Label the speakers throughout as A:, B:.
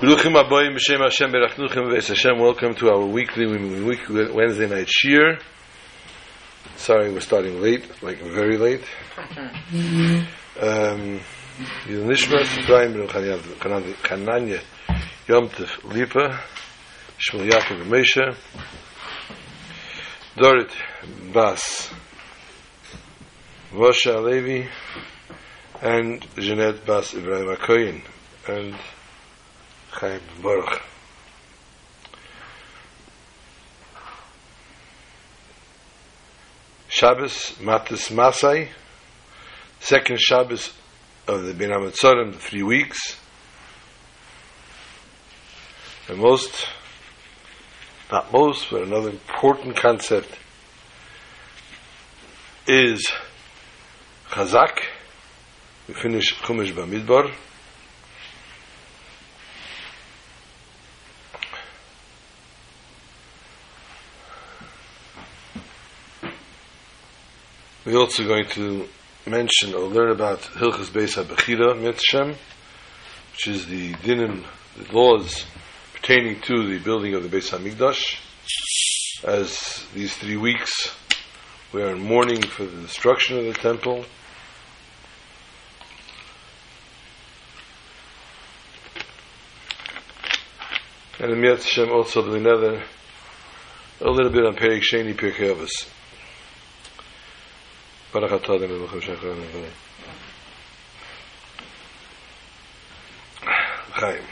A: Bruchim Aboyim B'Shem Hashem Berachnuchem V'es Hashem. Welcome to our weekly, weekly Wednesday night shir. Sorry, we're starting late, like very late. Um, Yil Nishmas, Ephraim Ben Chananya, Yom Tef Lipa, Shmuel Yaakov and Moshe, Dorit Bas, Vosha Levi, and Jeanette Bas Ibrahim Akoyin, and Chaim Baruch. Shabbos Matis Masai, second Shabbos of the Ben Hamatzorim, the three weeks. And most, not most, but another important concept is Chazak. We finish Chumash Bamidbar. We're also going to mention or learn about Hilchas Beis HaBechira Mitzshem, which is the dinim, the laws pertaining to the building of the Beis HaMikdash. As these three weeks we are in mourning for the destruction of the temple. And in Mitzshem also the another a little bit on Perik Sheni Pirkei Avos. ברוך אתה אדוני ברוך שחר נברי. חיים.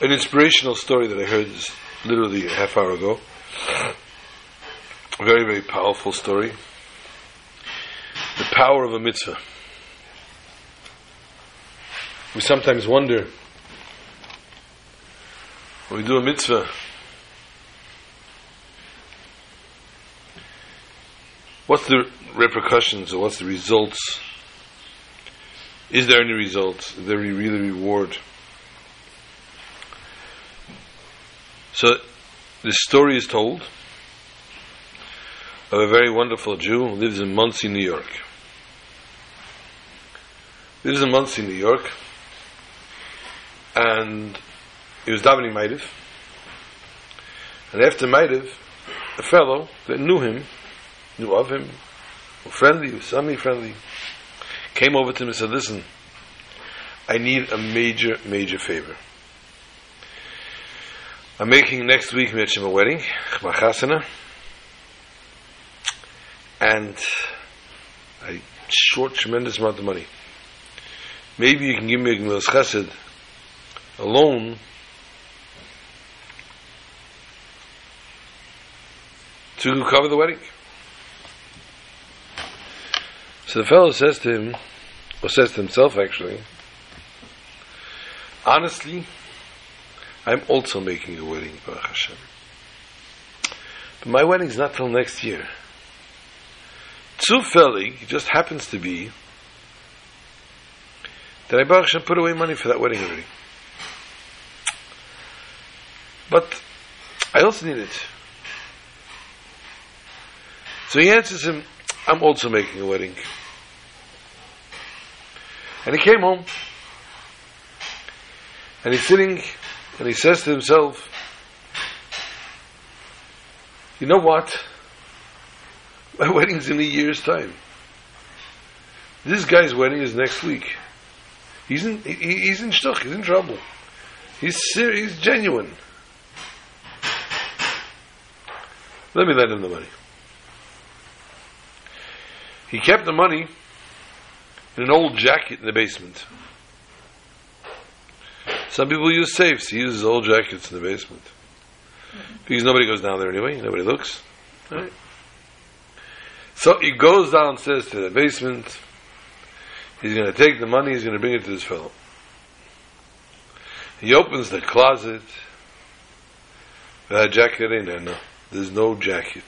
A: An inspirational story that I heard literally a half hour ago. A very, very powerful story. The power of a mitzvah. We sometimes wonder when we do a mitzvah, what's the repercussions or what's the results? Is there any results? Is there really reward? So, this story is told of a very wonderful Jew who lives in Monsey, New York. Lives in Monsey, New York, and he was davening Maidiv. And after Maidiv, a fellow that knew him, knew of him, was friendly, was semi-friendly, came over to him and said, listen, I need a major, major favor. I'm making next week a wedding, Chmachasana, and I short tremendous amount of money. Maybe you can give me a Gemilas Chesed, a loan to cover the wedding. So the fellow says to him, or says to himself actually, honestly, I'm also making a wedding, Baruch Hashem. But my wedding's not till next year. Zufällig, it just happens to be that I Baruch Hashem put away money for that wedding already. But I also need it. So he answers him, I'm also making a wedding. And he came home. And he's sitting and he says to himself, You know what? My wedding's in a year's time. This guy's wedding is next week. He's in, he, he's in shtuch, he's in trouble. He's serious, he's genuine. Let me lend him the money. He kept the money in an old jacket in the basement. Some people use safes. He uses old jackets in the basement. Because nobody goes down there anyway. Nobody looks. Right? So he goes downstairs to the basement. He's going to take the money. He's going to bring it to this fellow. He opens the closet. That jacket in there. No, there's no jacket.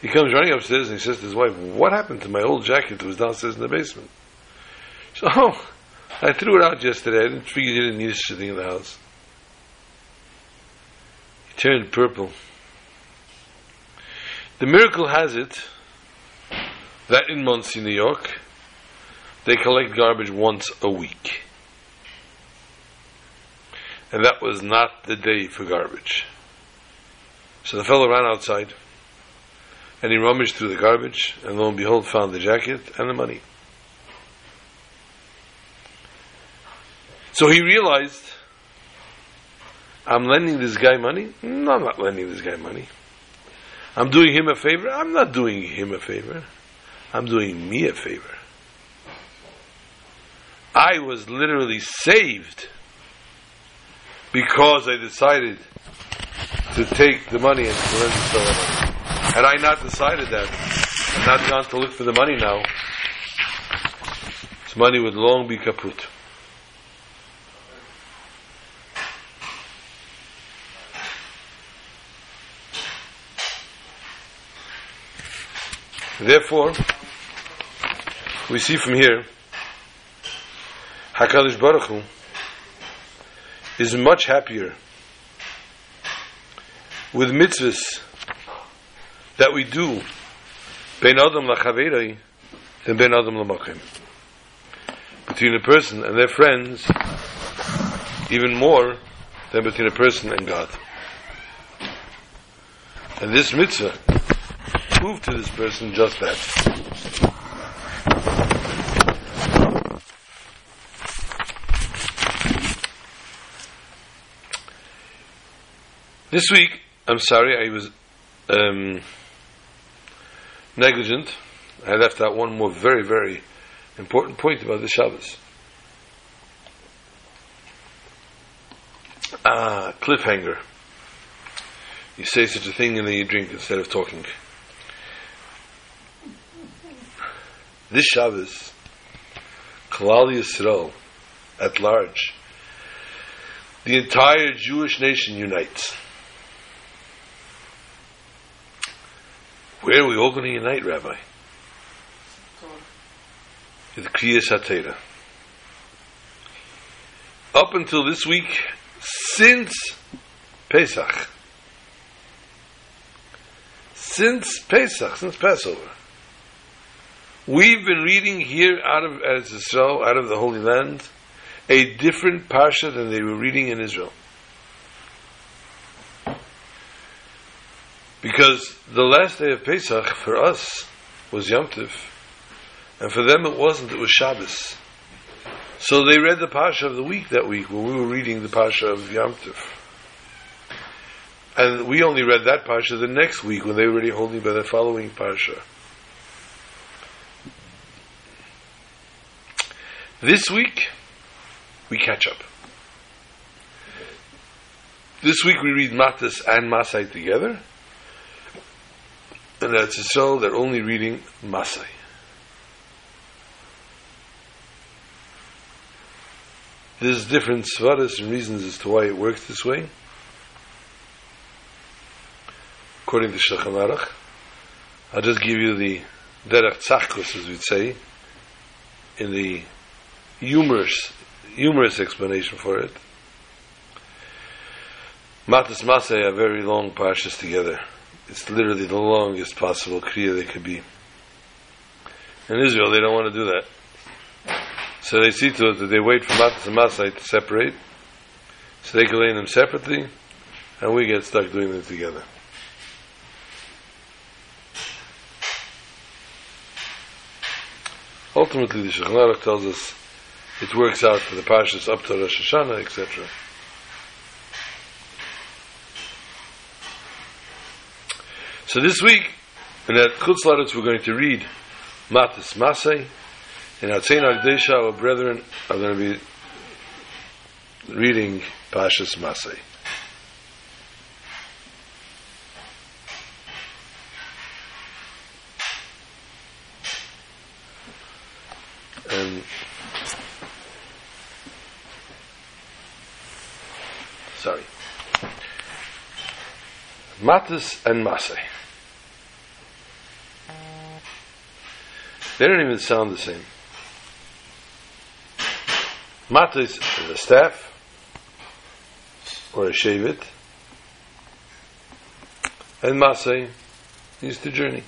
A: He comes running upstairs and he says to his wife, What happened to my old jacket that was downstairs in the basement? She So, oh, I threw it out yesterday. I didn't figure you didn't need a thing in the house. He turned purple. The miracle has it that in Monsey, New York, they collect garbage once a week. And that was not the day for garbage. So the fellow ran outside and he rummaged through the garbage and lo and behold found the jacket and the money. So he realized I'm lending this guy money? No, I'm not lending this guy money. I'm doing him a favor? I'm not doing him a favor. I'm doing me a favor. I was literally saved because I decided to take the money and to lend the money. Had I not decided that, and not gone to look for the money now, this money would long be kaput. Therefore, we see from here, Hakadosh Baruch Hu is much happier with mitzvahs that we do ben adam lachaverei than ben adam lamakim. Between a person and their friends, even more than between a person and God. And this mitzvah prove to this person just that. This week, I'm sorry, I was um, negligent. I left out one more very, very important point about the Shabbos. Ah, cliffhanger. You say such a thing and then you drink instead of talking. This Shabbos, Kalal Yisrael, at large, the entire Jewish nation unites. Where are we all going to unite, Rabbi? With Kriyas HaTeira. Up until this week, since Pesach, since Pesach, since Passover, We've been reading here out of Israel, out of the Holy Land, a different parsha than they were reading in Israel. Because the last day of Pesach for us was Yom Tiv, and for them it wasn't, it was Shabbos. So they read the parsha of the week that week when we were reading the parsha of Yom Tiv. And we only read that parsha the next week when they were already holding by the following parsha. This week, we catch up. This week we read Matas and Masai together. And that's so they're only reading Masai. There's different svaras and reasons as to why it works this way. According to Shulchan Aruch, I'll just give you the derech tzachkus, as we'd say, in the humorous, humorous explanation for it. Matas Masay are very long parshas together. It's literally the longest possible kriya they could be. In Israel, they don't want to do that. So they see to it that they wait for Matas and Masay to separate, so they can lay them separately, and we get stuck doing them together. Ultimately, the Shulchan tells us it works out for the Parshas up to Rosh Hashanah, etc. So this week, in that Chutz we're going to read Matas Masay. In Atzein Agdesha, our brethren are going to be reading Pashas Masay. And sorry. Matas and Masay. They don't even sound the same. Matas is a staff or a shavit, and Masay is the journey.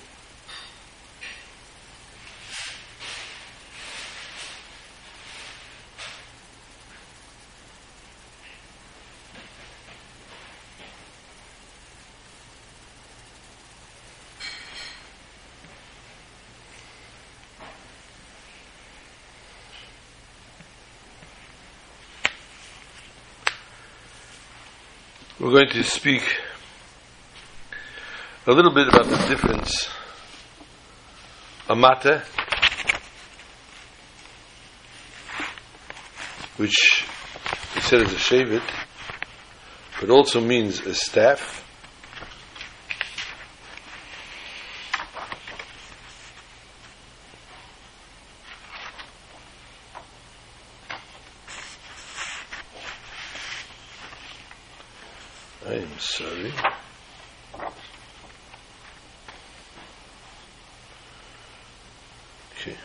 A: We're going to speak a little bit about the difference a amate, which he said is a shavit, but also means a staff. I am sorry. Okay. Okay,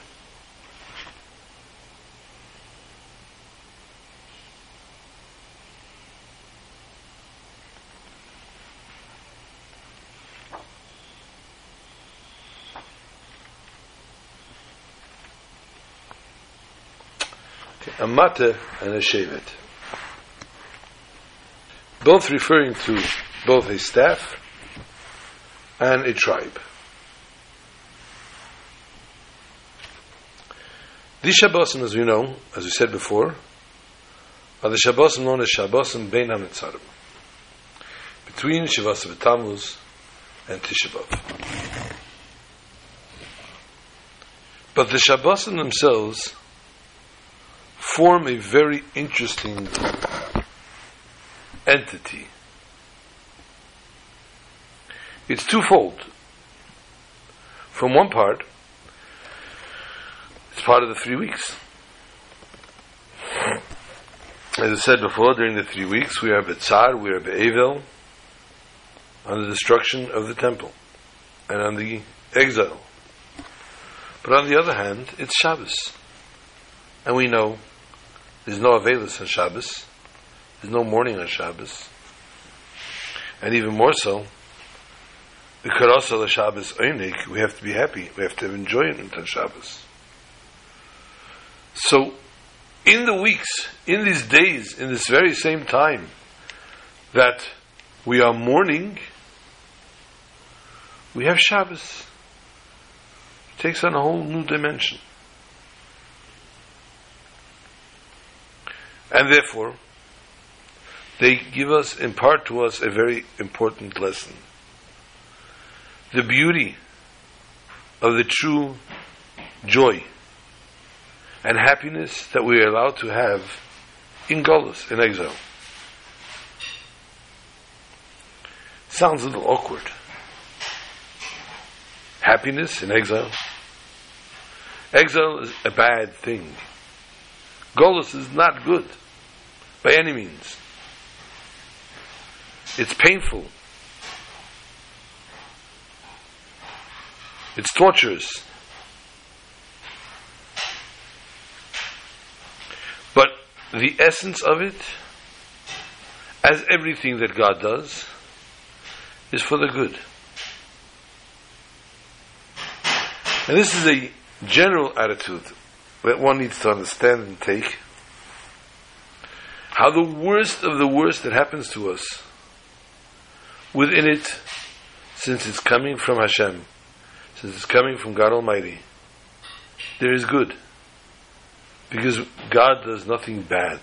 A: a mata and a shevet. Both referring to both a staff and a tribe. These Shabbosim, as we know, as we said before, are the Shabbosim known as Shabbosim Bein HaMetzarim, between Shavas Tammuz and Tisha B'Av. But the Shabbosim themselves form a very interesting entity. It's twofold. From one part, it's part of the three weeks. As I said before, during the three weeks, we are Betzar, we are Be'evel, on the destruction of the temple, and on the exile. But on the other hand, it's Shabbos. And we know there's no Avelis on Shabbos, there's no mourning on Shabbos. And even more so, the Karasa the Shabbos Einik, we have to be happy, we have to have enjoyment on Shabbos. So, in the weeks, in these days, in this very same time that we are mourning, we have Shabbos. It takes on a whole new dimension. And therefore, they give us, impart to us, a very important lesson. The beauty of the true joy and happiness that we are allowed to have in Golos, in exile. Sounds a little awkward. Happiness in exile. Exile is a bad thing. Golos is not good by any means. It's painful. It's torturous. But the essence of it, as everything that God does, is for the good. And this is a general attitude that one needs to understand and take. How the worst of the worst that happens to us, within it, since it's coming from Hashem, since it's coming from God Almighty, there is good. Because God does nothing bad.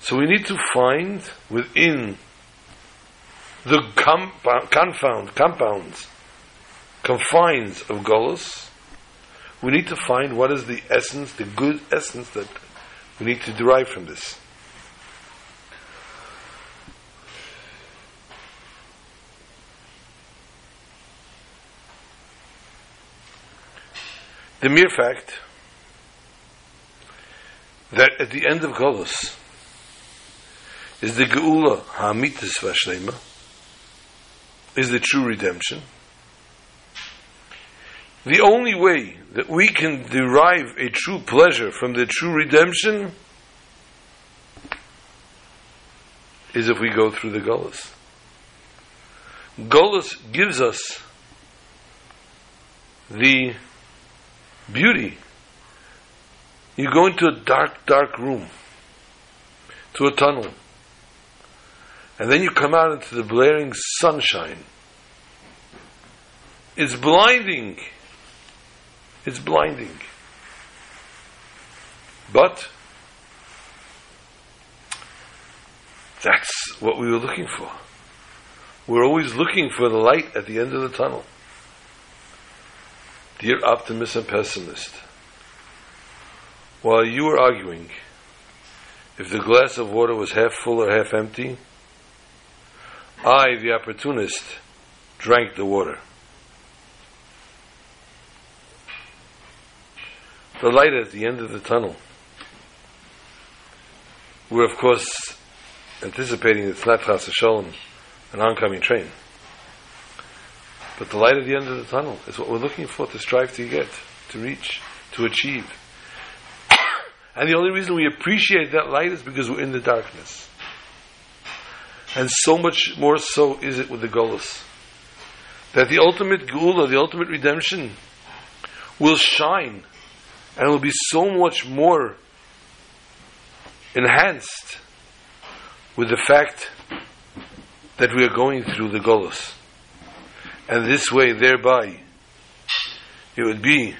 A: So we need to find within the compound, confound, compounds, confines of Golos, we need to find what is the essence, the good essence that we need to derive from this. The mere fact that at the end of Golos is the Geula Hamitis Vashlema, is the true redemption. The only way that we can derive a true pleasure from the true redemption is if we go through the Golas. Golas gives us the beauty. You go into a dark, dark room, to a tunnel, and then you come out into the blaring sunshine. It's blinding. It's blinding. But That's what we were looking for. We're always looking for the light at the end of the tunnel. Dear optimist and pessimist, while you were arguing if the glass of water was half full or half empty, I, the opportunist, drank the water. The light at the end of the tunnel. We're, of course, anticipating it's not Chas Shalom, an oncoming train. But the light at the end of the tunnel is what we're looking for to strive to get, to reach, to achieve. and the only reason we appreciate that light is because we're in the darkness. And so much more so is it with the Golos. That the ultimate Gula, the ultimate redemption, will shine and will be so much more enhanced with the fact that we are going through the Golos. And this way, thereby, it would be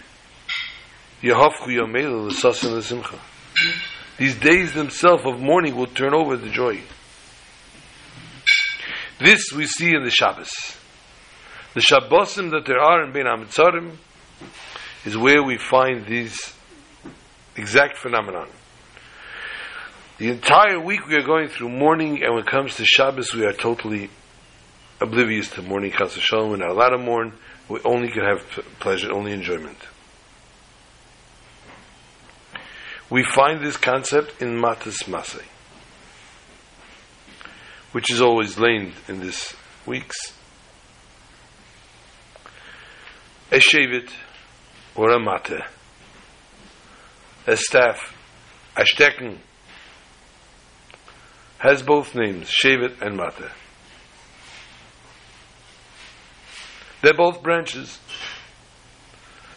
A: Yahafku Yomelu, the Sasan the Simcha. These days themselves of mourning will turn over to joy. This we see in the Shabbos. The Shabbosim that there are in Bein HaMetzarim is where we find these exact phenomenon. The entire week we are going through mourning, and when it comes to Shabbos, we are totally oblivious to mourning. Chas we're not allowed to mourn. We only can have pleasure, only enjoyment. We find this concept in Matas Masay, which is always laid in this week's. A shavit a mate, a staff, a has both names, Shevet and Mata. They're both branches.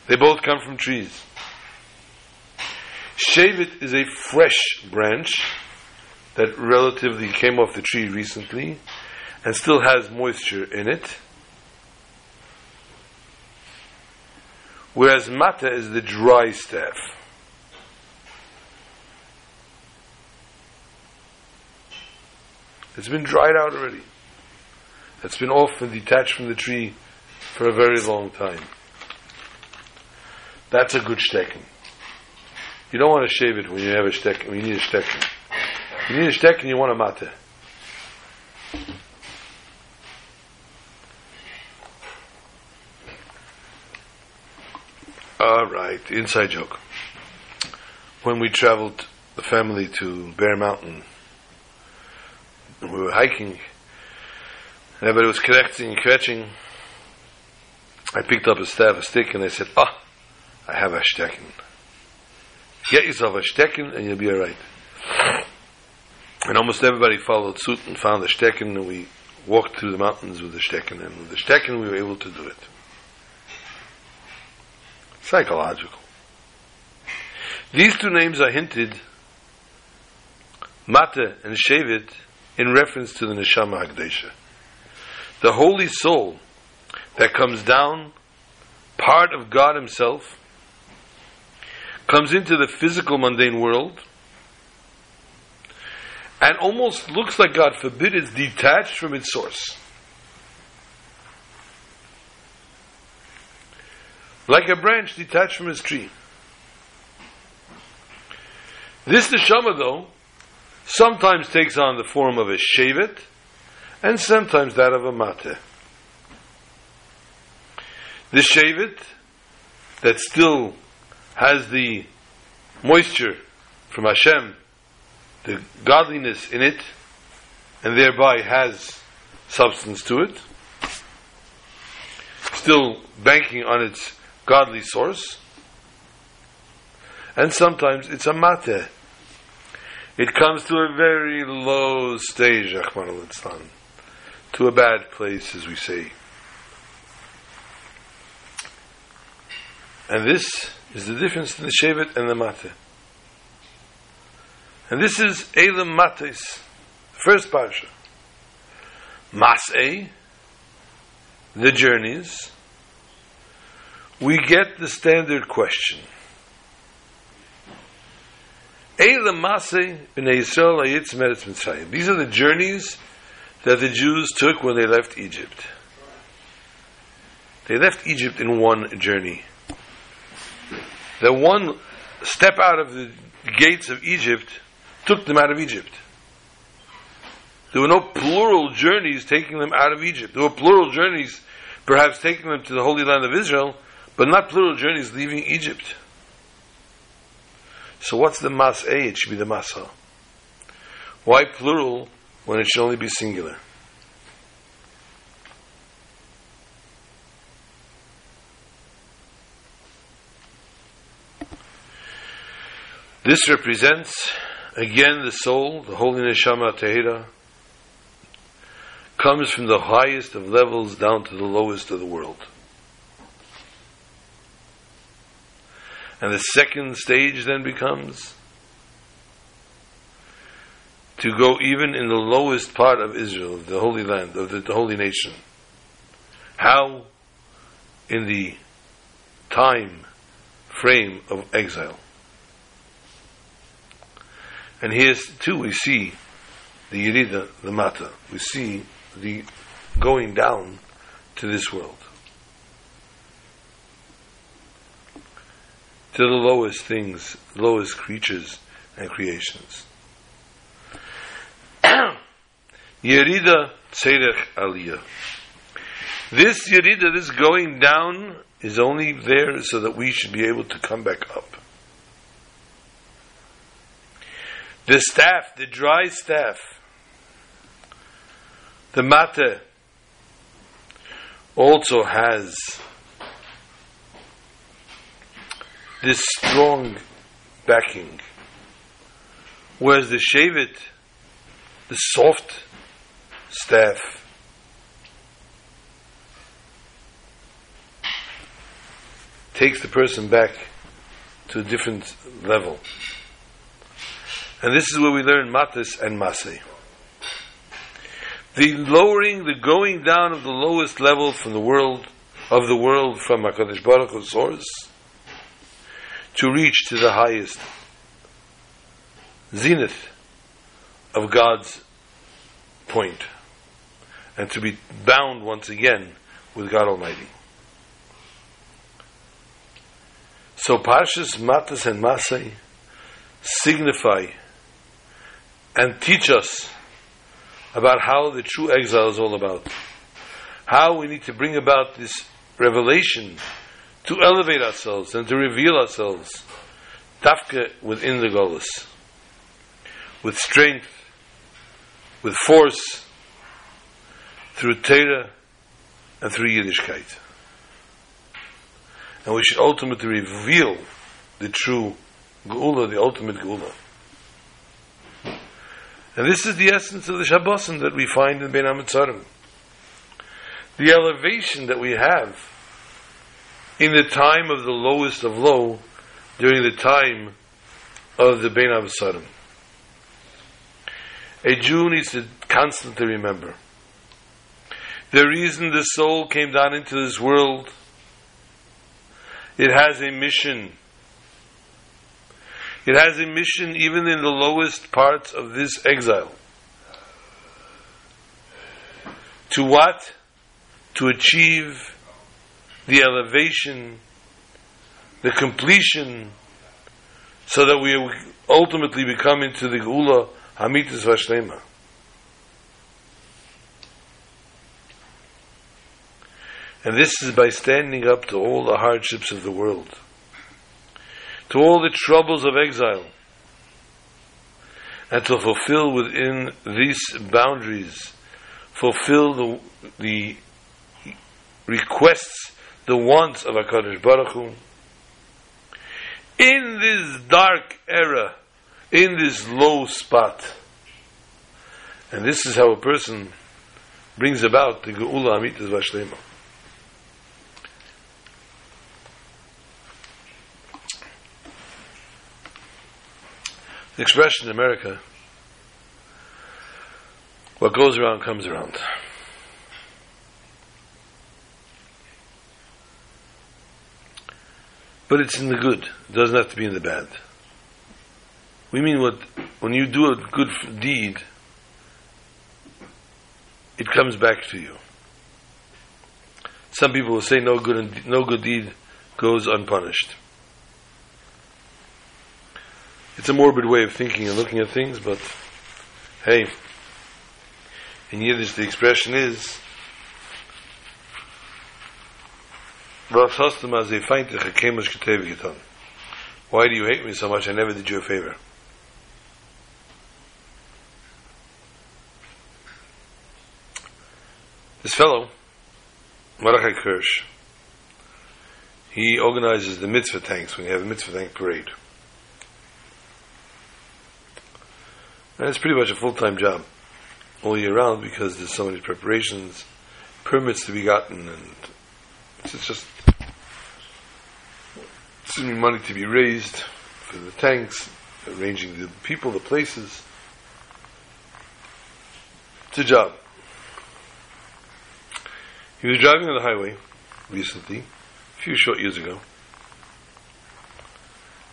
A: They both come from trees. Shevet is a fresh branch that relatively came off the tree recently and still has moisture in it. Whereas Mata is the dry staff. It's been dried out already. It's been off and detached from the tree for a very long time. That's a good stecken. You don't want to shave it when you have a stecken, when you need a stecken. You need a stecken, you want a mate. All right, inside joke. When we traveled, the family, to Bear Mountain, we were hiking, and everybody was collecting and catching. I picked up a staff, a stick, and I said, Ah, I have a stecken. Get yourself a stecken, and you'll be all right. And almost everybody followed suit and found a stecken, and we walked through the mountains with the stecken, and with the stecken we were able to do it. Psychological. These two names are hinted, Mata and Shevet, in reference to the Neshama Hagdesha. The holy soul that comes down, part of God Himself, comes into the physical mundane world, and almost looks like, God forbid, it's detached from its source. Like a branch detached from its tree. This neshama, though, sometimes takes on the form of a shevet, and sometimes that of a mate. The shevet that still has the moisture from Hashem, the godliness in it, and thereby has substance to it, still banking on its godly source, and sometimes it's a mate it comes to a very low stage, Rahman al to a bad place, as we say. And this is the difference in the Shevet and the Mate. And this is Elam Mates, first parsha. Mas'e, the journeys, we get the standard question. These are the journeys that the Jews took when they left Egypt. They left Egypt in one journey. The one step out of the gates of Egypt took them out of Egypt. There were no plural journeys taking them out of Egypt. There were plural journeys perhaps taking them to the Holy Land of Israel, but not plural journeys leaving Egypt. So what's the mas a? It should be the masa. Why plural when it should only be singular? This represents again the soul, the holy neshama tehira, comes from the highest of levels down to the lowest of the world. And the second stage then becomes to go even in the lowest part of Israel, the Holy Land, of the, the Holy Nation. How? In the time frame of exile. And here too we see the Yerida, the Mata. We see the going down to this world. To the lowest things, lowest creatures and creations. Yerida Tzerech Aliyah. This Yerida, this going down, is only there so that we should be able to come back up. The staff, the dry staff, the matter also has this strong backing, whereas the shavit, the soft staff, takes the person back to a different level. And this is where we learn matas and masay the lowering, the going down of the lowest level from the world, of the world from HaKadosh Baruch Hu's source, to reach to the highest zenith of God's point, and to be bound once again with God Almighty. So Parshas Matas and Masay signify and teach us about how the true exile is all about. How we need to bring about this revelation to elevate ourselves and to reveal ourselves tafka within the Golas. With strength, with force, through Torah and through Yiddishkeit. And we should ultimately reveal the true Geula, the ultimate Geula. And this is the essence of the Shabbosim that we find in Ben Amitzarim. The elevation that we have in the time of the lowest of low, during the time of the Ben Amitzarim. A Jew needs to constantly remember the reason the soul came down into this world, it has a mission it has a mission even in the lowest parts of this exile. To what? To achieve the elevation, the completion, so that we ultimately become into the Geula Hamitis Vashlema. And this is by standing up to all the hardships of the world to all the troubles of exile and to fulfill within these boundaries, fulfill the, the requests, the wants of HaKadosh Baruch Hu. In this dark era, in this low spot, and this is how a person brings about the Geula Amitas Vashlema. the expression in America, what goes around comes around. But it's in the good. It doesn't have to be in the bad. We mean what when you do a good deed, it comes back to you. Some people will say no good no good deed goes unpunished. It's a morbid way of thinking and looking at things, but hey, in Yiddish the expression is "Was hast du mal sehr feindliche chemisch getewe getan?" Why do you hate me so much? I never did you a favor. This fellow, Mordechai Kirsch, he organizes the mitzvah tanks when you have a mitzvah tank parade. And it's pretty much a full-time job all year round because there's so many preparations, permits to be gotten, and it's just excuse me, money to be raised for the tanks, arranging the people, the places. It's a job. He was driving on the highway recently, a few short years ago,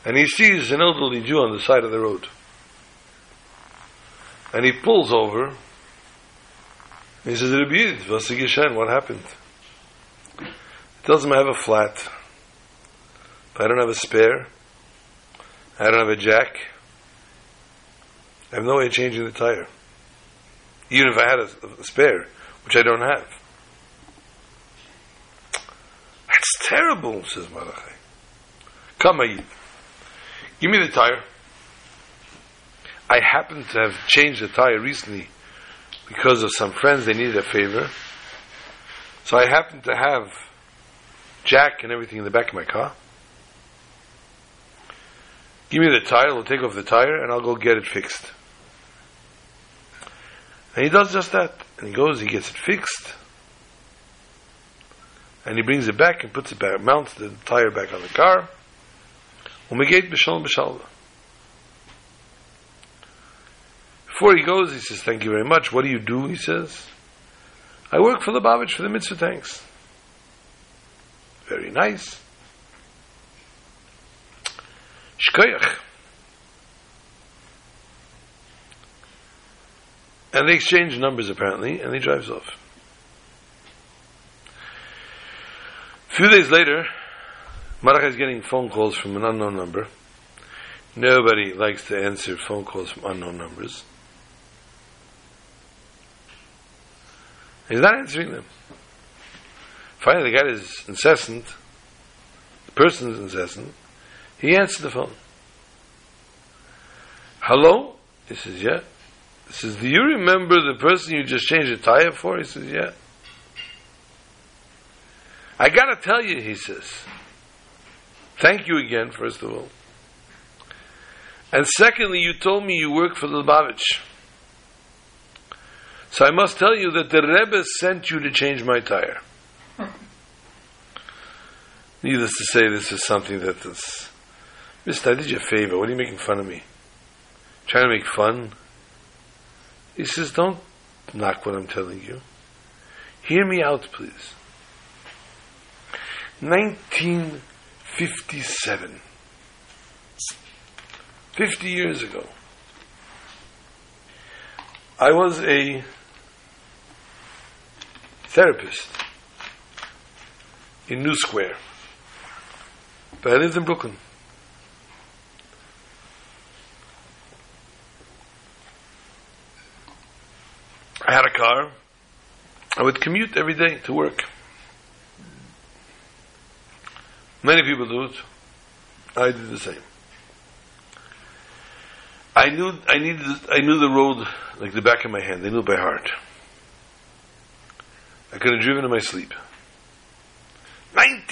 A: and he sees an elderly Jew on the side of the road. And he pulls over. He says, Rabbi, What happened? Tells him I have a flat. I don't have a spare, I don't have a jack, I have no way of changing the tire. Even if I had a, a spare, which I don't have. That's terrible, says Malachi. Come, Ayid. Give me the tire. I happen to have changed the tire recently because of some friends, they needed a favor. So I happen to have jack and everything in the back of my car. Give me the tire, we'll take off the tire, and I'll go get it fixed. And he does just that. And he goes, he gets it fixed. And he brings it back and puts it back, mounts the tire back on the car. Umegate b'shalom b'shalom. Before he goes, he says, Thank you very much. What do you do? He says, I work for the Babich for the mitzvah tanks. Very nice. Shkoyach. And they exchange numbers apparently, and he drives off. A few days later, Marach is getting phone calls from an unknown number. Nobody likes to answer phone calls from unknown numbers. He's not answering them. Finally, the guy is incessant. The person is incessant. He answered the phone. Hello? He says, yeah. He says, do you remember the person you just changed the tire for? He says, yeah. I gotta tell you, he says. Thank you again, first of all. And secondly, you told me you work for the Lubavitch. So I must tell you that the Rebbe sent you to change my tire. Needless to say, this is something that is. Mister, I did you a favor. What are you making fun of me? Trying to make fun? He says, Don't knock what I'm telling you. Hear me out, please. 1957. 50 years ago. I was a therapist in New Square. But I lived in Brooklyn. I had a car. I would commute every day to work. Many people do it. I did the same. I knew I needed I knew the road like the back of my hand. I knew it by heart. I could have driven in my sleep.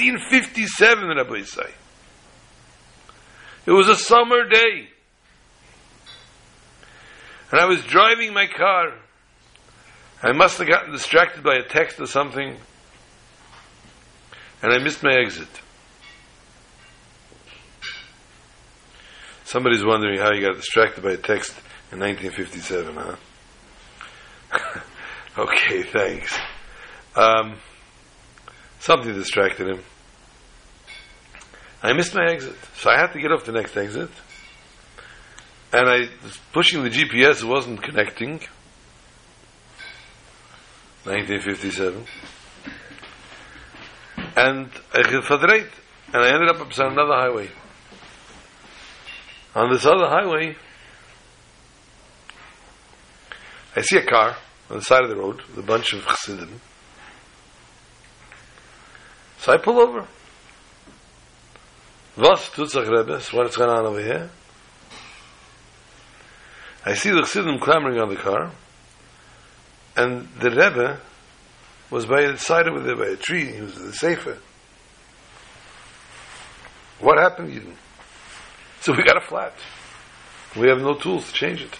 A: 1957, Rabbi say. It was a summer day. And I was driving my car. I must have gotten distracted by a text or something. And I missed my exit. Somebody's wondering how you got distracted by a text in 1957, huh? okay, thanks. Um, something distracted him. I missed my exit, so I had to get off the next exit. and I was pushing the GPS, it wasn't connecting. 1957. And I verdreht, and I ended up on another highway. On this other highway, I see a car on the side of the road with a bunch of chassidim. So I pull over. Was tutzach Rebbe? What's going on over here? I see the chassidim clamoring on the car, and the Rebbe was by the side of there by a tree. He was the sefer. What happened? You so we got a flat. We have no tools to change it.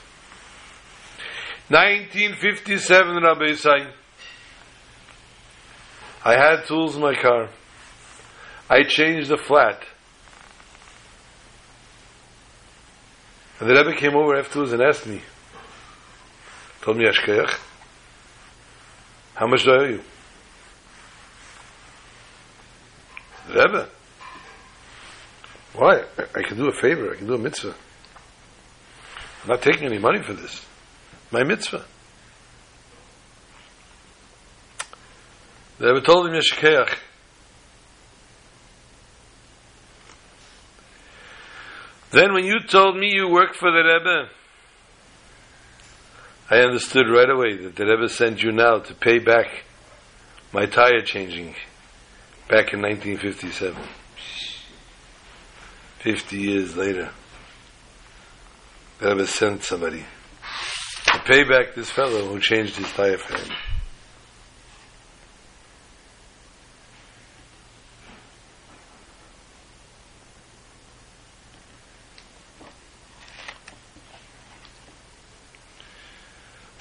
A: 1957, Rabbi Yisai. I had tools in my car. I changed the flat. And the Rebbe came over afterwards and asked me, told me, Ashkayach, how much do I owe you? Rebbe, why? I, I can do a favor. I can do a mitzvah. I'm not taking any money for this. My mitzvah. The Rebbe told him Yeshikeach. Then when you told me you work for the Rebbe, I understood right away that the Rebbe sent you now to pay back my tire changing back in 1957. 50 years later, the Rebbe sent somebody to pay back this fellow who changed his tire for him.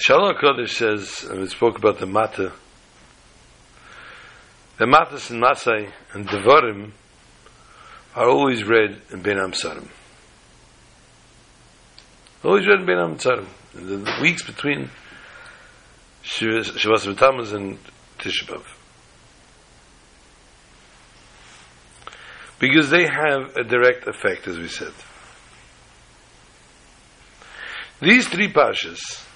A: Shalom Kodesh says, and we spoke about the Mata, the Matas and Masai and Devarim are always read in Bein HaMetzarim. Always read in Bein HaMetzarim. In the weeks between Shavas B'Tamaz and Tisha Because they have a direct effect, as we said. These three pashas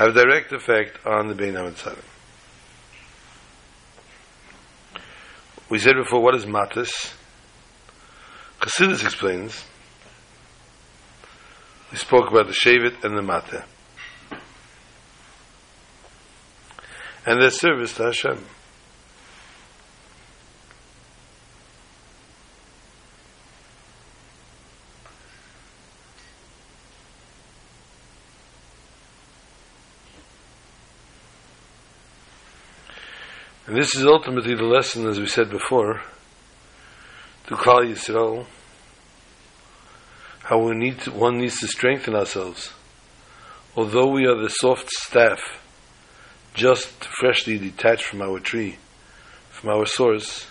A: have direct effect on the Bein HaMetzarim. We said before, what is matis? Chassidus explains. We spoke about the Shavit and the Mata. And their service to Hashem. And this is ultimately the lesson, as we said before, to Klal Yisrael, how we need to, one needs to strengthen ourselves. Although we are the soft staff, just freshly detached from our tree, from our source,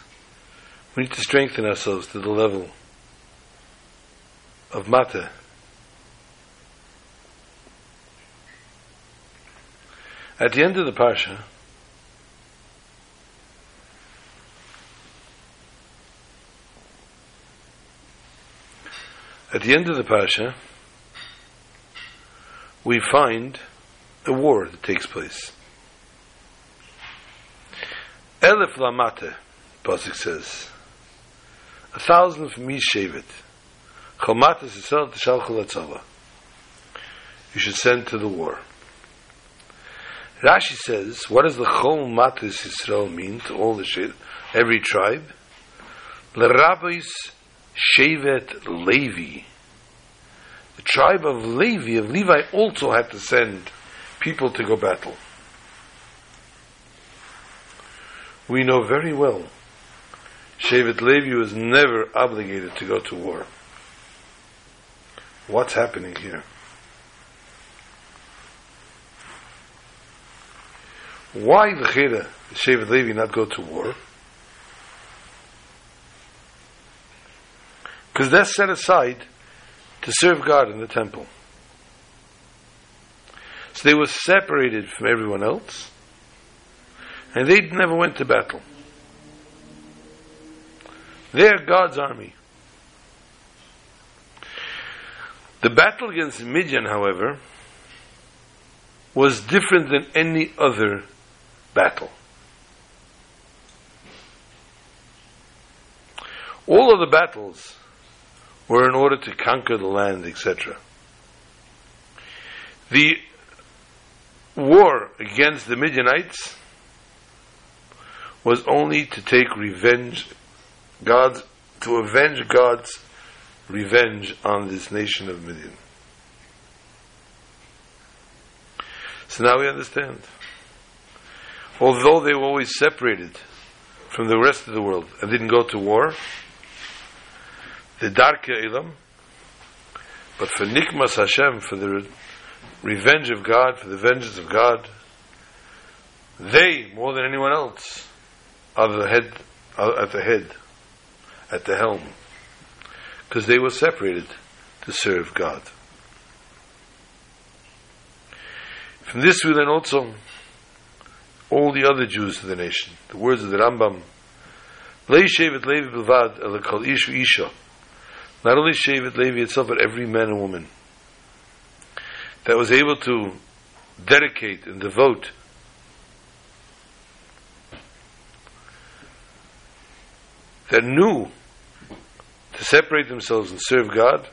A: we need to strengthen ourselves to the level of mata. At the end of the parsha, At the end of the Pasha, we find a war that takes place. Elif lamate, Pasuk says, a thousand from each Shevet. Chomatis Yisrael t'shalchul atzava. You should send to the war. Rashi says, what does the Chol Matis Yisrael mean to all the Shevet, every tribe? L'rabbis Shevet Levi. The tribe of Levi, of Levi, also had to send people to go battle. We know very well Shevet Levi was never obligated to go to war. What's happening here? Why the Cheda, Shevet Levi not go to war? Because they're set aside to serve God in the temple. So they were separated from everyone else, and they never went to battle. They're God's army. The battle against Midian, however, was different than any other battle. All of the battles were in order to conquer the land, etc. The war against the Midianites was only to take revenge, God's, to avenge God's revenge on this nation of Midian. So now we understand. Although they were always separated from the rest of the world and didn't go to war, the Darke Elam, but for Nikmas Hashem, for the revenge of God, for the vengeance of God, they, more than anyone else, are the head, are at the head, at the helm, because they were separated to serve God. From this we learn also all the other Jews of the nation. The words of the Rambam, Levi Ishu Isha. Not only Shevet Levi itself, but every man and woman that was able to dedicate and devote that knew to separate themselves and serve God,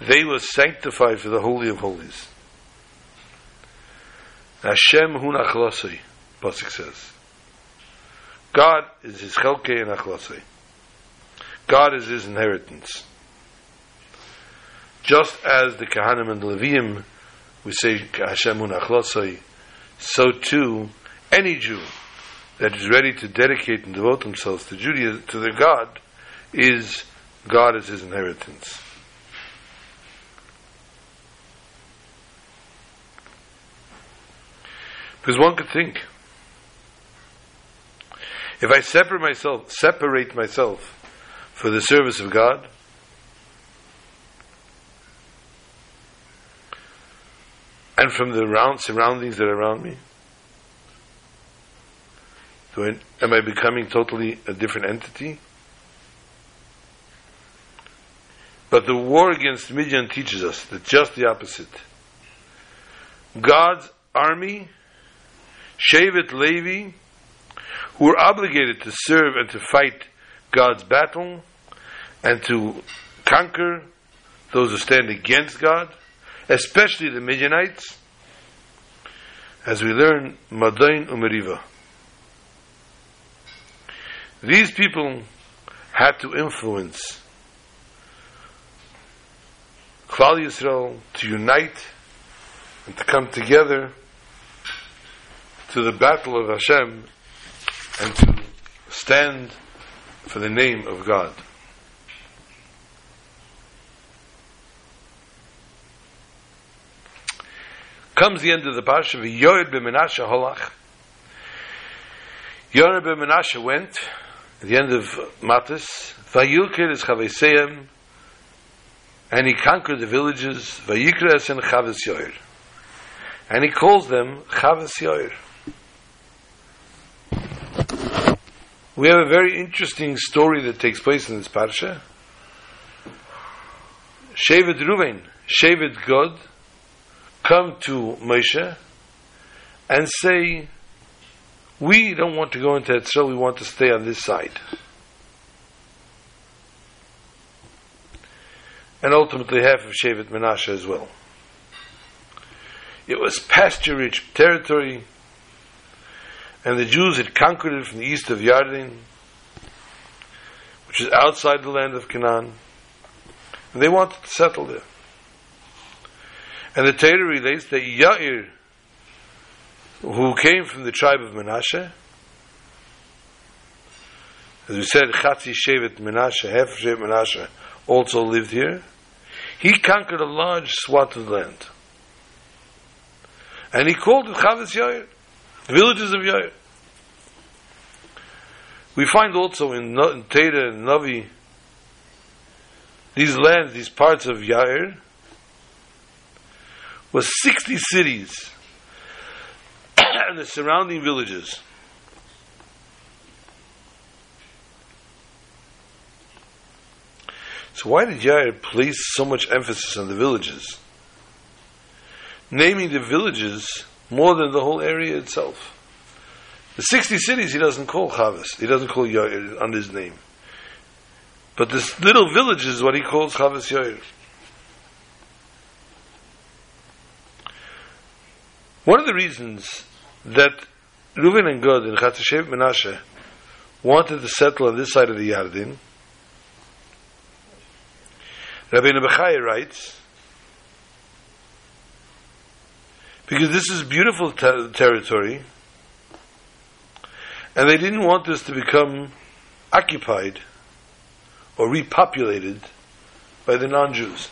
A: they were sanctified for the Holy of Holies. Hashem hu nachlasei, Pasuk says. God is his chelke and achlasei. God is his inheritance. Just as the Kahanim and the Levium, we say Hashem hu nachlasei, so too, any Jew that is ready to dedicate and devote themselves to Judaism, to their God, is God is his inheritance. Because one could think, if I separate myself, separate myself for the service of God, and from the round surroundings that are around me, am I becoming totally a different entity? But the war against Midian teaches us that just the opposite. God's army Shevet Levi, who were obligated to serve and to fight God's battle and to conquer those who stand against God, especially the Midianites, as we learn Madain Umeriva. These people had to influence Klal Yisrael to unite and to come together to the battle of Hashem and to stand for the name of God. Comes the end of the parsha. Yored b'Menashe holach. Yored b'Menashe went at the end of Matis. Vayilkir is Chaveseim, and he conquered the villages. Vayikra es in Chaves Yoir, and he calls them Chaves Yoir. We have a very interesting story that takes place in this parsha. Shevet Ruvain, Shevet Gad, come to Moshe and say, we don't want to go into Etzra, we want to stay on this side. And ultimately half of Shevet Menashe as well. It was pasture-rich territory, and the Jews had conquered it from the east of Yarden, which is outside the land of Canaan, and they wanted to settle there. And the Torah relates that Yair, who came from the tribe of Menashe, as we said, Chatzi Shevet Menashe, half Shevet Menashe, also lived here. He conquered a large swath of land. And he called it Chavis Yair villages of Yair. We find also in, in Teda and Navi these lands, these parts of Yair, was 60 cities and the surrounding villages. So why did Yair place so much emphasis on the villages? Naming the villages more than the whole area itself. The 60 cities he doesn't call Chavis. He doesn't call Yair under his name. But this little village is what he calls Chavis Yair. One of the reasons that Reuven and Gad and Chatzashev Menashe wanted to settle on this side of the Yarden, Rabbeinu Bachya writes, because this is beautiful ter- territory, and they didn't want this to become occupied or repopulated by the non-Jews.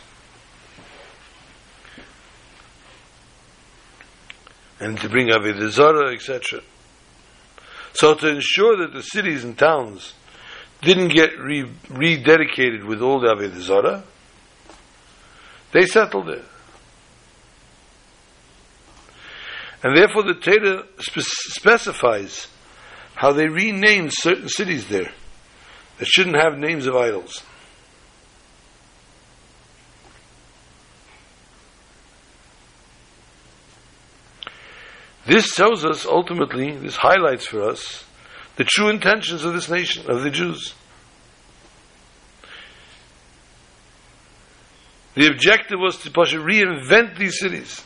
A: And to bring Avodah Zarah, etc. So to ensure that the cities and towns didn't get re- rededicated with all Avodah Zarah, they settled it. And therefore the Torah spe- specifies how they renamed certain cities there that shouldn't have names of idols. This tells us ultimately, this highlights for us the true intentions of this nation, of the Jews. The objective was to reinvent these cities,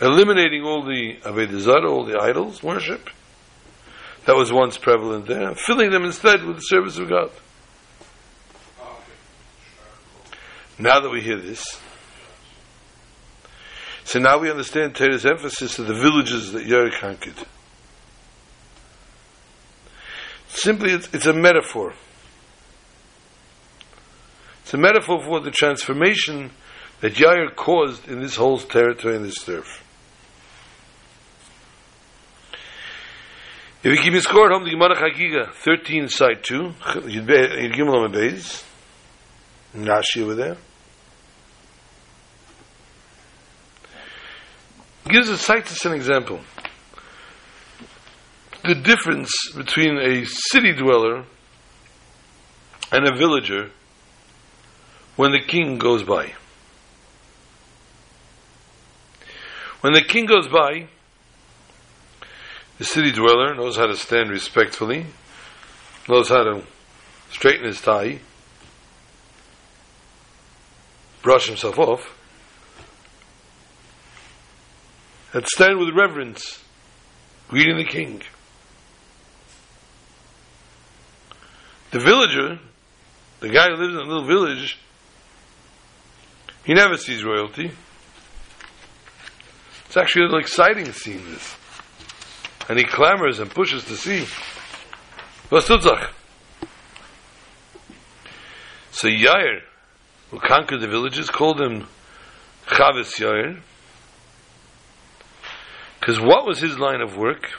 A: eliminating all the Avodah all the idols worship that was once prevalent there, filling them instead with the service of God. Now that we hear this, so now we understand Torah's emphasis of the villages that Yair conquered. Simply, it's, it's a metaphor. It's a metaphor for the transformation that Yair caused in this whole territory and this turf. If you keep score at home, the Gemara Chagiga, 13, side 2, Yud Gimel Beis, Nashi over there. gives us cites us an example. The difference between a city dweller and a villager when the king goes by. When the king goes by, the city dweller knows how to stand respectfully, knows how to straighten his tie, brush himself off, and stand with reverence, greeting the king. The villager, the guy who lives in a little village, he never sees royalty. It's actually a little exciting scene, this. And he clamors and pushes to see. Was tutzach? So Yair, who conquered the villages, called him Chavis Yair, because what was his line of work?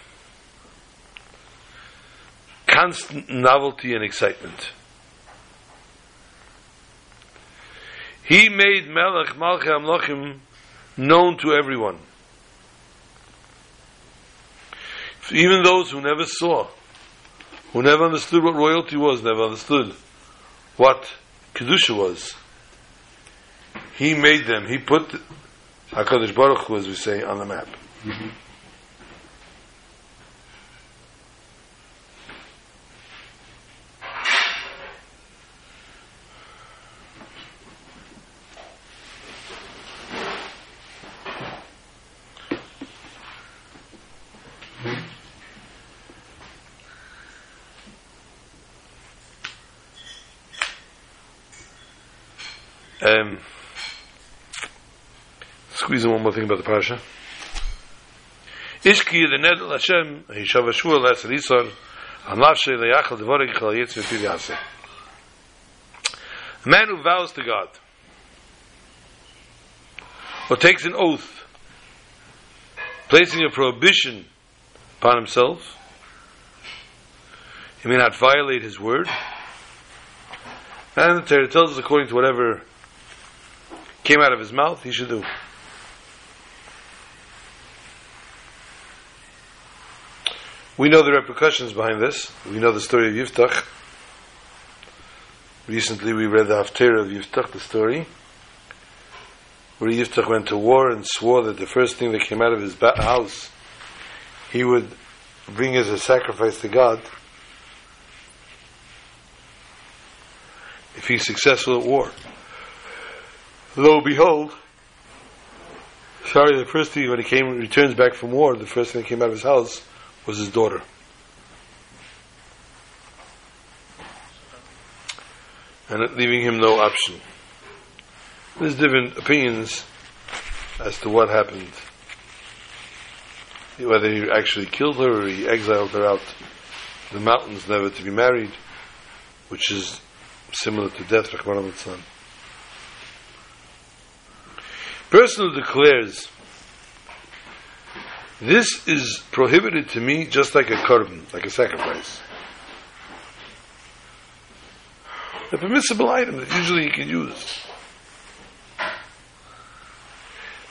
A: Constant novelty and excitement. He made Melech Amlochim known to everyone. Even those who never saw, who never understood what royalty was, never understood what Kedusha was. He made them, he put HaKadosh Baruch Hu, as we say, on the map. Mm-hmm. Um, squeeze in one more thing about the parasha. Ishki the ned Hashem chal yitz. A man who vows to God or takes an oath placing a prohibition upon himself he may not violate his word and the Torah tells us according to whatever came out of his mouth he should do We know the repercussions behind this. We know the story of Yiftach. Recently we read the Haftarah of Yiftach, the story, where Yiftach went to war and swore that the first thing that came out of his ba- house he would bring as a sacrifice to God if he's successful at war. Lo behold, sorry, the first thing when he came returns back from war, the first thing that came out of his house was his daughter. And leaving him no option. There's different opinions as to what happened. Whether he actually killed her or he exiled her out the mountains never to be married, which is similar to death, Rahman al Person who declares, this is prohibited to me just like a korban, like a sacrifice. A permissible item that usually you can use.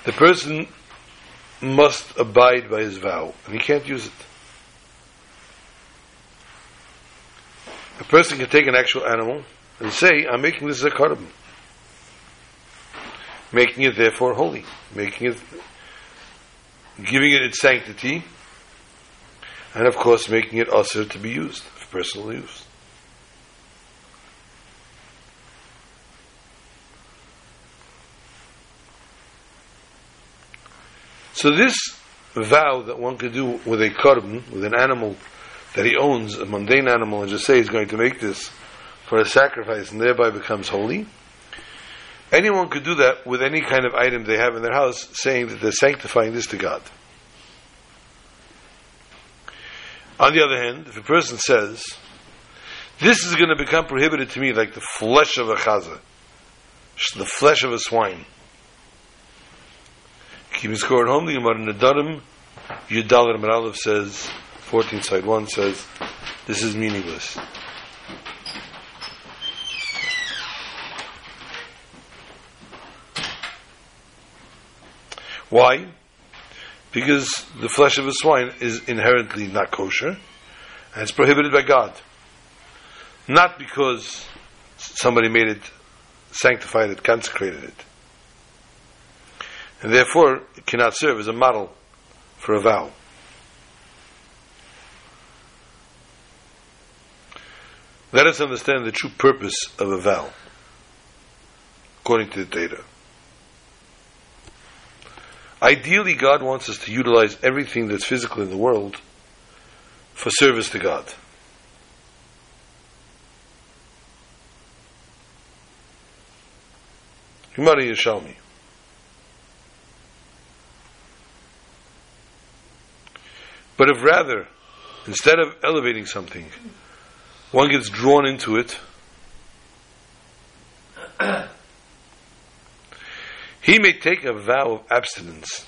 A: The person must abide by his vow, and he can't use it. A person can take an actual animal and say, I'm making this a korban. Making it therefore holy. Making it, giving it its sanctity, and of course making it also to be used, for personal use. So this vow that one could do with a korban, with an animal that he owns, a mundane animal, and just say he's going to make this for a sacrifice and thereby becomes holy. Anyone could do that with any kind of item they have in their house, saying that they're sanctifying this to God. On the other hand, if a person says, this is going to become prohibited to me like the flesh of a chaza, the flesh of a swine, Keeping score at home, the Gemara Nedarim, Yudal Meralev says, 14 side 1 says, this is meaningless. Why? Because the flesh of a swine is inherently not kosher, and it's prohibited by God. Not because somebody made it, sanctified it, consecrated it and therefore it cannot serve as a model for a vow. Let us understand the true purpose of a vow, according to the data. Ideally, God wants us to utilize everything that's physical in the world for service to God. Gemara. But if rather, instead of elevating something, one gets drawn into it, he may take a vow of abstinence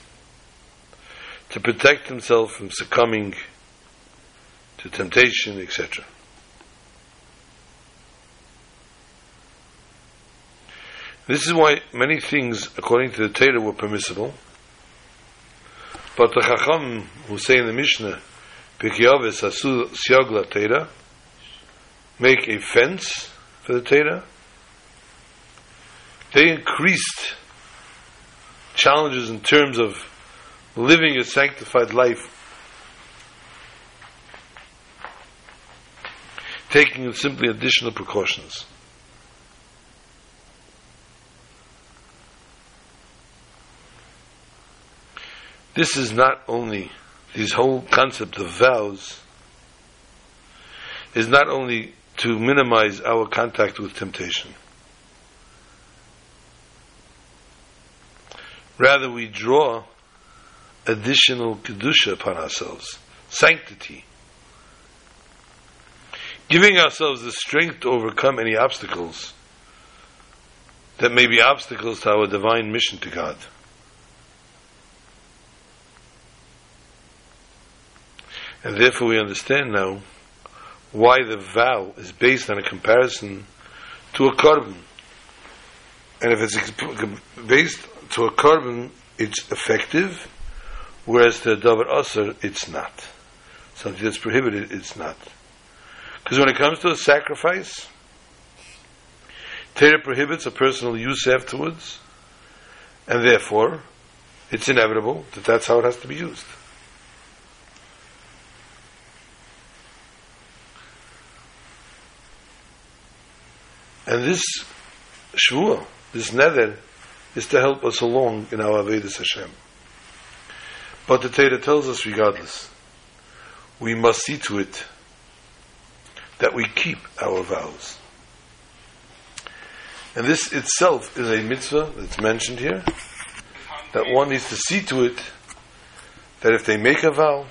A: to protect himself from succumbing to temptation, etc. This is why many things, according to the Torah, were permissible but the Chacham who say in the Mishnah, Asu Siagla Teda, make a fence for the Teda, they increased challenges in terms of living a sanctified life, taking simply additional precautions. This is not only, this whole concept of vows is not only to minimize our contact with temptation. Rather, we draw additional kedusha upon ourselves, sanctity, giving ourselves the strength to overcome any obstacles that may be obstacles to our divine mission to God. And therefore we understand now why the vow is based on a comparison to a korban. And if it's based to a korban, it's effective, whereas to a davar asr, it's not. something that's prohibited, it's not. Because when it comes to a sacrifice, Torah prohibits a personal use afterwards, and therefore, it's inevitable that that's how it has to be used. And this shvua, this nether, is to help us along in our Avedis Hashem. But the Torah tells us regardless, we must see to it that we keep our vows. And this itself is a mitzvah that's mentioned here, that one needs to see to it that if they make a vow,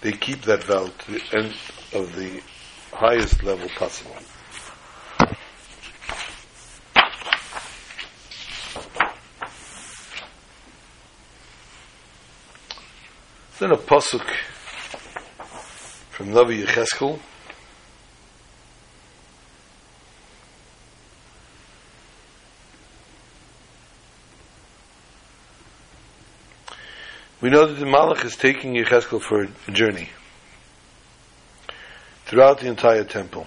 A: they keep that vow to the end of the highest level possible. Then a pasuk from Navi Yecheskel. We know that the Malach is taking Yecheskel for a journey throughout the entire temple.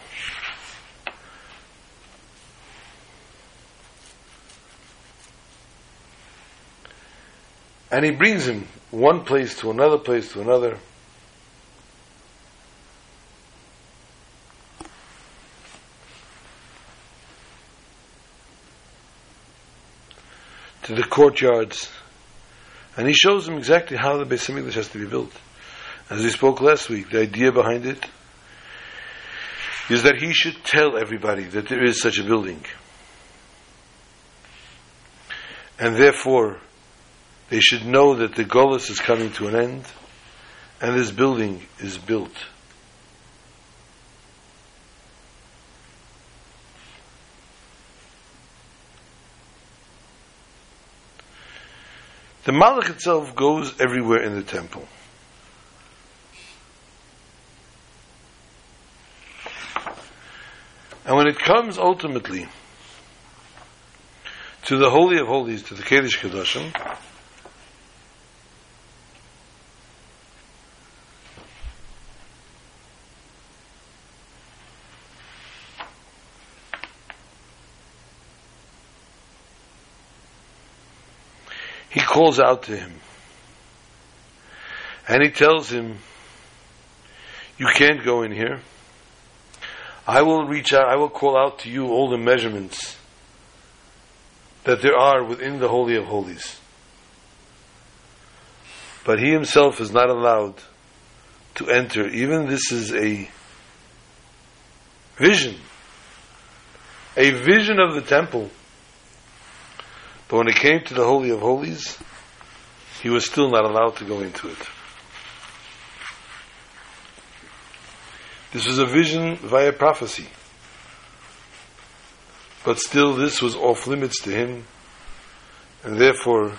A: And he brings him one place to another place to another. To the courtyards. And he shows them exactly how the Beis Hamikdash has to be built. As we spoke last week, the idea behind it is that he should tell everybody that there is such a building. And therefore, they should know that the Golis is coming to an end and this building is built. The Malach itself goes everywhere in the temple. And when it comes ultimately to the Holy of Holies, to the Kedesh Kedoshim, he calls out to him. And he tells him, You can't go in here. I will reach out, I will call out to you all the measurements that there are within the Holy of Holies. But he himself is not allowed to enter. Even this is a vision, a vision of the temple but when it came to the Holy of Holies, he was still not allowed to go into it. This was a vision via prophecy. But still, this was off limits to him, and therefore,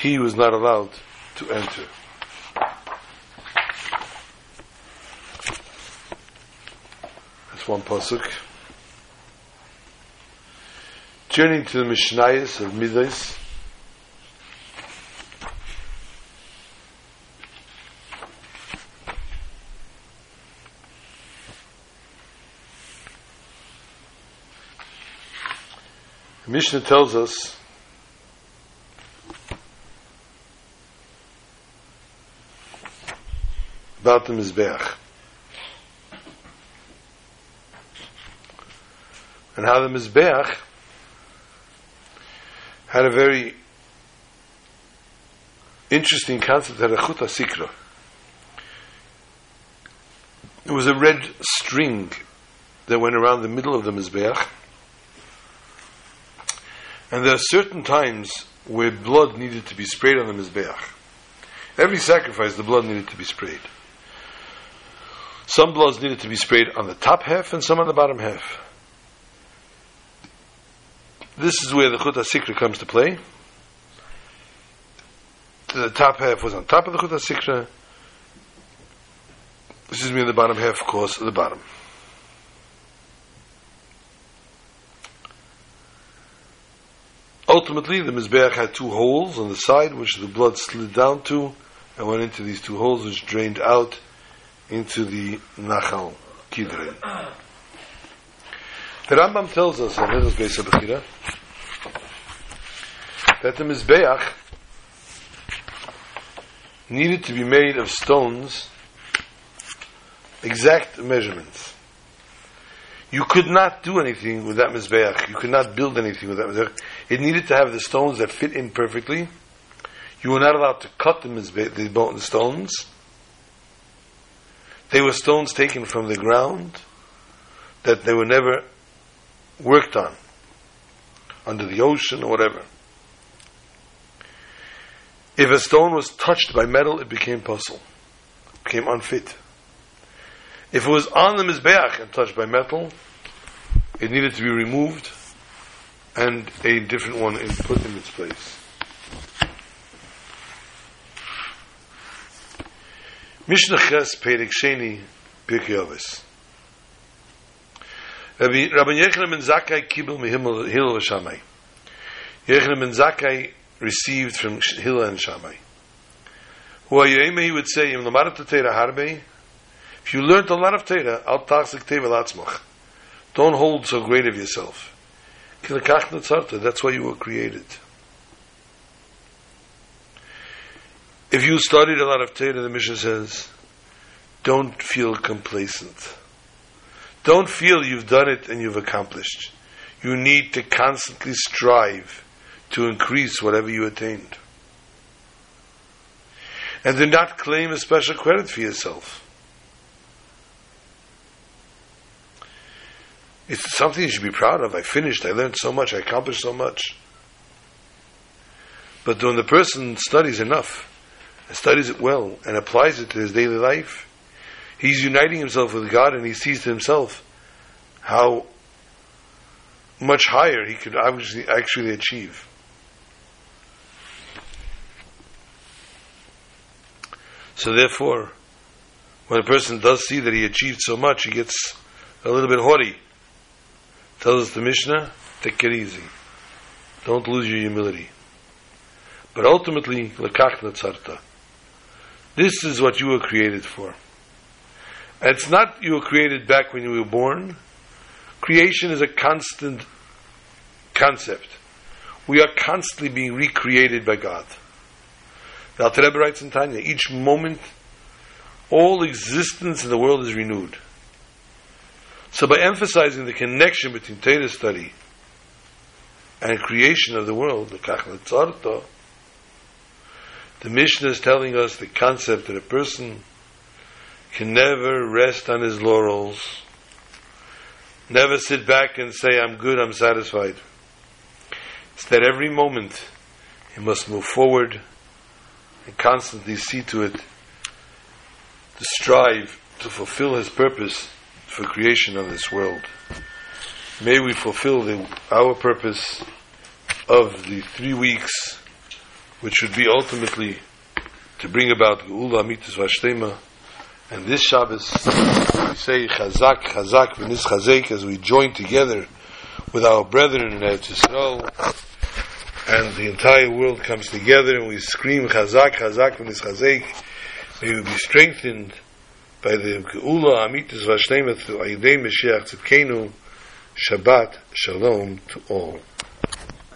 A: he was not allowed to enter. That's one pasuk. Turning to the Mishnayos of Midas. The Mishnah tells us about the Mizbeach. And how the Mizbeach had a very interesting concept, had a chuta sikra. It was a red string that went around the middle of the Mizbeach. And there are certain times where blood needed to be sprayed on the Mizbeach. Every sacrifice, the blood needed to be sprayed. Some bloods needed to be sprayed on the top half and some on the bottom half. This is where the Chut HaSikra comes to play. The top half was on top of the Chut HaSikra. This is me the bottom half, of course, at the bottom. Ultimately, the Mizbeach had two holes on the side, which the blood slid down to and went into these two holes, which drained out into the Nachal Kidron. The Rambam tells us in Hilchos Beis that the Mizbeach needed to be made of stones exact measurements. You could not do anything with that Mizbeach. You could not build anything with that Mizbeach. It needed to have the stones that fit in perfectly. You were not allowed to cut the, Mizbeach, the, stones. They were stones taken from the ground that they were never worked on under the ocean or whatever. If a stone was touched by metal, it became posul, became unfit. If it was on the Mizbeach and touched by metal, it needed to be removed and a different one put in its place. Mishnah Ches Perek Sheni Pirkei Avos. Rabbi Yochanan ben Zakkai kibel mehimel Hillel v'Shamai. Yochanan ben Zakkai received from Hillel and Shammai. Who are you aiming, he would say, Im lamarat Torah harbe, if you learned a lot of Torah, al tachzik latzmach. Don't hold so great of yourself. That's why you were created. If you studied a lot of Torah, the Mishnah says, don't feel complacent. Don't feel you've done it and you've accomplished. You need to constantly strive to increase whatever you attained. And do not claim a special credit for yourself. It's something you should be proud of. I finished, I learned so much, I accomplished so much. But when the person studies enough, and studies it well, and applies it to his daily life, he's uniting himself with God and he sees to himself how much higher he could actually, actually achieve. So therefore, when a person does see that he achieved so much, he gets a little bit haughty. Tells us the Mishnah, take it easy. Don't lose your humility. But ultimately, lekach natzarta. This is what you were created for. And it's not you were created back when you were born. Creation is a constant concept. We are constantly being recreated by God. The Alter Rebbe writes in Tanya, each moment, all existence in the world is renewed. So by emphasizing the connection between Torah study and creation of the world, the the Mishnah is telling us the concept that a person can never rest on his laurels, never sit back and say, I'm good, I'm satisfied. It's that every moment he must move forward and constantly see to it to strive to fulfill his purpose for creation of this world. May we fulfill the, our purpose of the three weeks, which should be ultimately to bring about Geula Amitus Vashtema. And this Shabbos, we say Chazak, Chazak, V'nis Chazek, as we join together with our brethren in Eretz Yisrael, and the entire world comes together and we scream Chazak, Chazak, V'nis Chazek. May we be strengthened by the Geula Amitis Vashnema through Mashiach Tzidkenu. Shabbat Shalom to all.